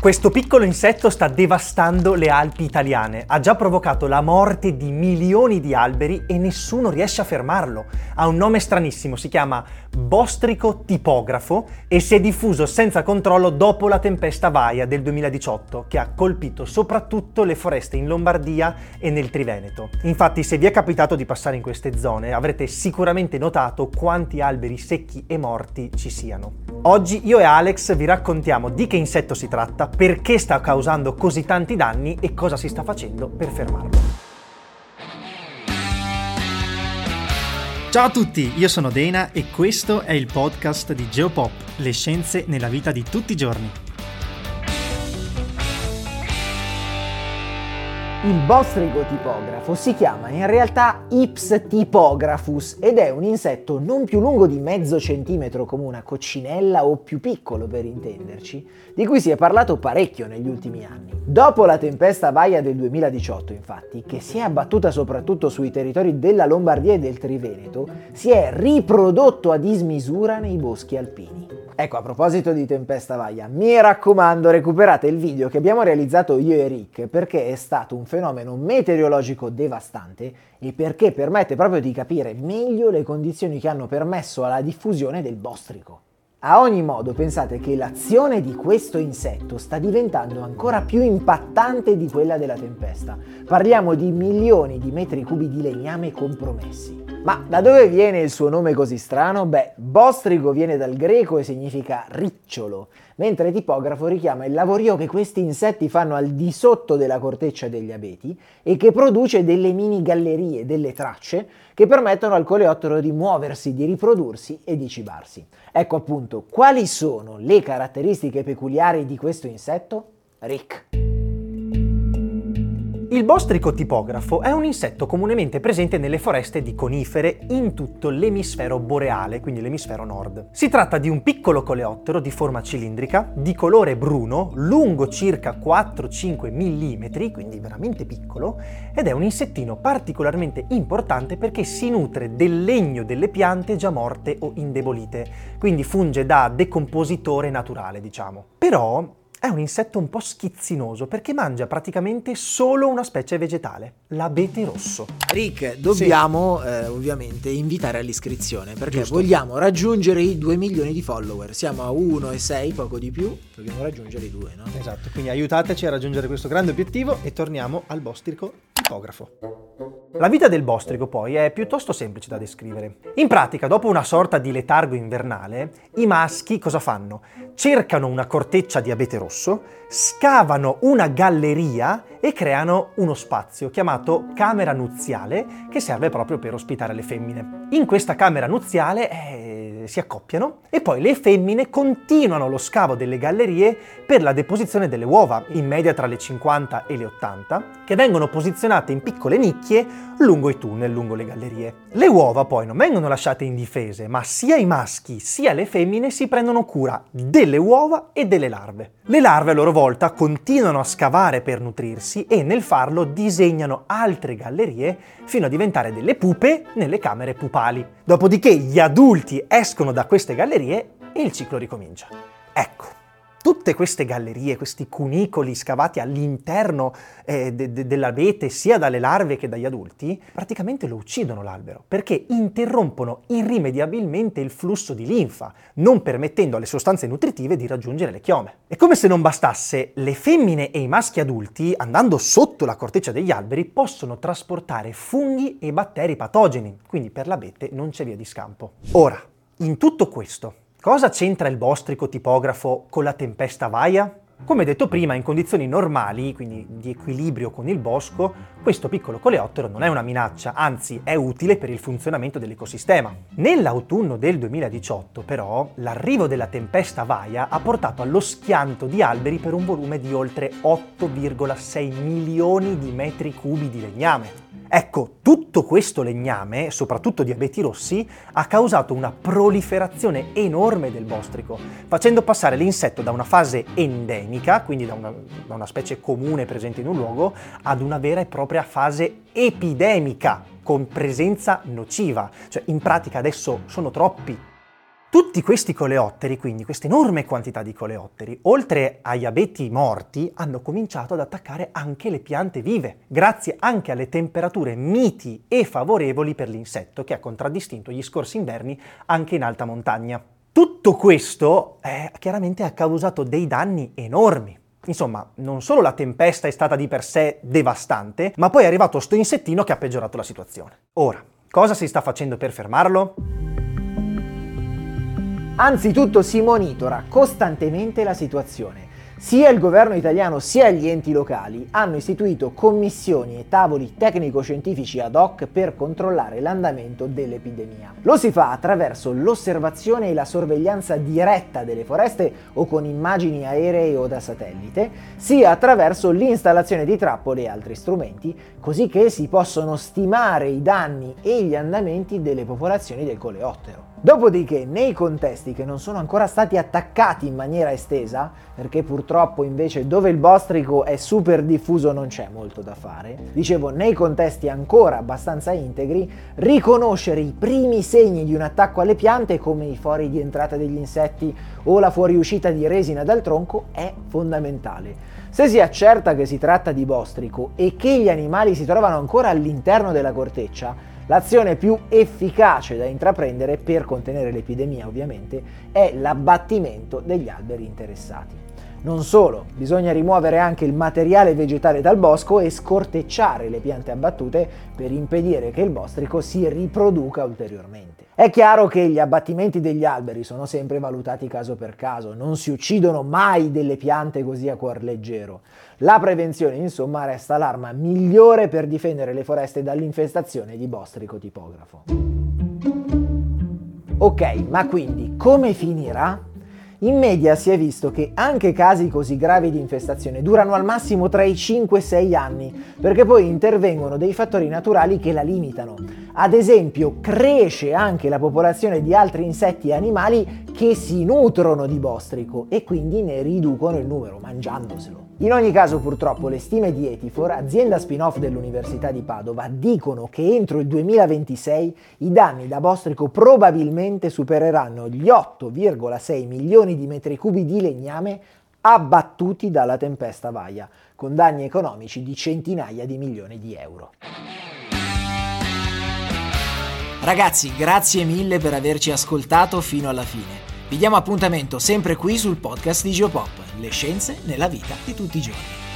Questo piccolo insetto sta devastando le Alpi italiane, ha già provocato la morte di milioni di alberi e nessuno riesce a fermarlo. Ha un nome stranissimo, si chiama bostrico tipografo e si è diffuso senza controllo dopo la tempesta Vaia del 2018, che ha colpito soprattutto le foreste in Lombardia e nel Triveneto. Infatti, se vi è capitato di passare in queste zone, avrete sicuramente notato quanti alberi secchi e morti ci siano. Oggi io e Alex vi raccontiamo di che insetto si tratta, perché sta causando così tanti danni e cosa si sta facendo per fermarlo. Ciao a tutti, io sono Dena e questo è il podcast di Geopop, le scienze nella vita di tutti i giorni. Il bostrico tipografo si chiama in realtà Ips typographus ed è un insetto non più lungo di mezzo centimetro come una coccinella o più piccolo per intenderci, di cui si è parlato parecchio negli ultimi anni. Dopo la tempesta Baia del 2018, infatti, che si è abbattuta soprattutto sui territori della Lombardia e del Triveneto, si è riprodotto a dismisura nei boschi alpini. Ecco, a proposito di Tempesta Vaia, mi raccomando recuperate il video che abbiamo realizzato io e Rick perché è stato un fenomeno meteorologico devastante e perché permette proprio di capire meglio le condizioni che hanno permesso alla diffusione del bostrico. A ogni modo pensate che l'azione di questo insetto sta diventando ancora più impattante di quella della tempesta. Parliamo di milioni di metri cubi di legname compromessi. Ma da dove viene il suo nome così strano? Beh, bostrico viene dal greco e significa ricciolo, mentre tipografo richiama il lavorio che questi insetti fanno al di sotto della corteccia degli abeti e che produce delle mini gallerie, delle tracce, che permettono al coleottero di muoversi, di riprodursi e di cibarsi. Ecco appunto, quali sono le caratteristiche peculiari di questo insetto? Rick. Il bostrico tipografo è un insetto comunemente presente nelle foreste di conifere in tutto l'emisfero boreale, quindi l'emisfero nord. Si tratta di un piccolo coleottero di forma cilindrica, di colore bruno, lungo circa 4-5 mm, quindi veramente piccolo, ed è un insettino particolarmente importante perché si nutre del legno delle piante già morte o indebolite, quindi funge da decompositore naturale, diciamo. Però è un insetto un po' schizzinoso perché mangia praticamente solo una specie vegetale, l'abete rosso. Rick, dobbiamo sì. eh, ovviamente invitare all'iscrizione perché Giusto. vogliamo raggiungere i 2 milioni di follower. Siamo a 1,6, poco di più, dobbiamo raggiungere i 2, no? Esatto, quindi aiutateci a raggiungere questo grande obiettivo e torniamo al bostrico tipografo. La vita del bostrico poi è piuttosto semplice da descrivere. In pratica, dopo una sorta di letargo invernale, i maschi cosa fanno? Cercano una corteccia di abete rosso, scavano una galleria e creano uno spazio chiamato camera nuziale che serve proprio per ospitare le femmine. In questa camera nuziale eh, si accoppiano e poi le femmine continuano lo scavo delle gallerie per la deposizione delle uova, in media tra le 50 e le 80, che vengono posizionate in piccole nicchie lungo i tunnel, lungo le gallerie. Le uova poi non vengono lasciate indifese, ma sia i maschi sia le femmine si prendono cura delle uova e delle larve. Le larve a loro volta continuano a scavare per nutrirsi e nel farlo disegnano altre gallerie fino a diventare delle pupe nelle camere pupali. Dopodiché gli adulti escono da queste gallerie e il ciclo ricomincia. Ecco, tutte queste gallerie, questi cunicoli scavati all'interno eh, de- de- dell'abete, sia dalle larve che dagli adulti, praticamente lo uccidono l'albero, perché interrompono irrimediabilmente il flusso di linfa, non permettendo alle sostanze nutritive di raggiungere le chiome. E come se non bastasse, le femmine e i maschi adulti, andando sotto la corteccia degli alberi, possono trasportare funghi e batteri patogeni, quindi per l'abete non c'è via di scampo. Ora, in tutto questo, Cosa c'entra il bostrico tipografo con la tempesta Vaia? Come detto prima, in condizioni normali, quindi di equilibrio con il bosco, questo piccolo coleottero non è una minaccia, anzi è utile per il funzionamento dell'ecosistema. Nell'autunno del 2018, però, l'arrivo della tempesta Vaia ha portato allo schianto di alberi per un volume di oltre 8,6 milioni di metri cubi di legname. Ecco, tutto questo legname, soprattutto di abeti rossi, ha causato una proliferazione enorme del bostrico, facendo passare l'insetto da una fase endemica, quindi da una, da una specie comune presente in un luogo, ad una vera e propria fase epidemica, con presenza nociva. Cioè, in pratica adesso sono troppi Tutti questi coleotteri, quindi questa enorme quantità di coleotteri, oltre agli abeti morti, hanno cominciato ad attaccare anche le piante vive, grazie anche alle temperature miti e favorevoli per l'insetto che ha contraddistinto gli scorsi inverni anche in alta montagna. Tutto questo eh, chiaramente ha causato dei danni enormi. Insomma, non solo la tempesta è stata di per sé devastante, ma poi è arrivato sto insettino che ha peggiorato la situazione. Ora, cosa si sta facendo per fermarlo? Anzitutto si monitora costantemente la situazione. Sia il governo italiano sia gli enti locali hanno istituito commissioni e tavoli tecnico-scientifici ad hoc per controllare l'andamento dell'epidemia. Lo si fa attraverso l'osservazione e la sorveglianza diretta delle foreste o con immagini aeree o da satellite, sia attraverso l'installazione di trappole e altri strumenti, così che si possono stimare i danni e gli andamenti delle popolazioni del coleottero. Dopodiché, nei contesti che non sono ancora stati attaccati in maniera estesa, perché purtroppo invece dove il bostrico è super diffuso non c'è molto da fare, dicevo, nei contesti ancora abbastanza integri, riconoscere i primi segni di un attacco alle piante come i fori di entrata degli insetti o la fuoriuscita di resina dal tronco è fondamentale. Se si accerta che si tratta di bostrico e che gli animali si trovano ancora all'interno della corteccia, L'azione più efficace da intraprendere per contenere l'epidemia ovviamente è l'abbattimento degli alberi interessati. Non solo, bisogna rimuovere anche il materiale vegetale dal bosco e scortecciare le piante abbattute per impedire che il bostrico si riproduca ulteriormente. È chiaro che gli abbattimenti degli alberi sono sempre valutati caso per caso, non si uccidono mai delle piante così a cuor leggero. La prevenzione, insomma, resta l'arma migliore per difendere le foreste dall'infestazione di bostrico tipografo. Ok, ma quindi come finirà? In media si è visto che anche casi così gravi di infestazione durano al massimo tra i 5 e 6 anni, perché poi intervengono dei fattori naturali che la limitano. Ad esempio, cresce anche la popolazione di altri insetti e animali che si nutrono di bostrico e quindi ne riducono il numero mangiandoselo. In ogni caso, purtroppo, le stime di Etifor, azienda spin-off dell'Università di Padova, dicono che entro il 2026 i danni da bostrico probabilmente supereranno gli 8,6 milioni di metri cubi di legname abbattuti dalla tempesta Vaia, con danni economici di centinaia di milioni di euro. Ragazzi, grazie mille per averci ascoltato fino alla fine. Vi diamo appuntamento sempre qui sul podcast di Geopop, le scienze nella vita di tutti i giorni.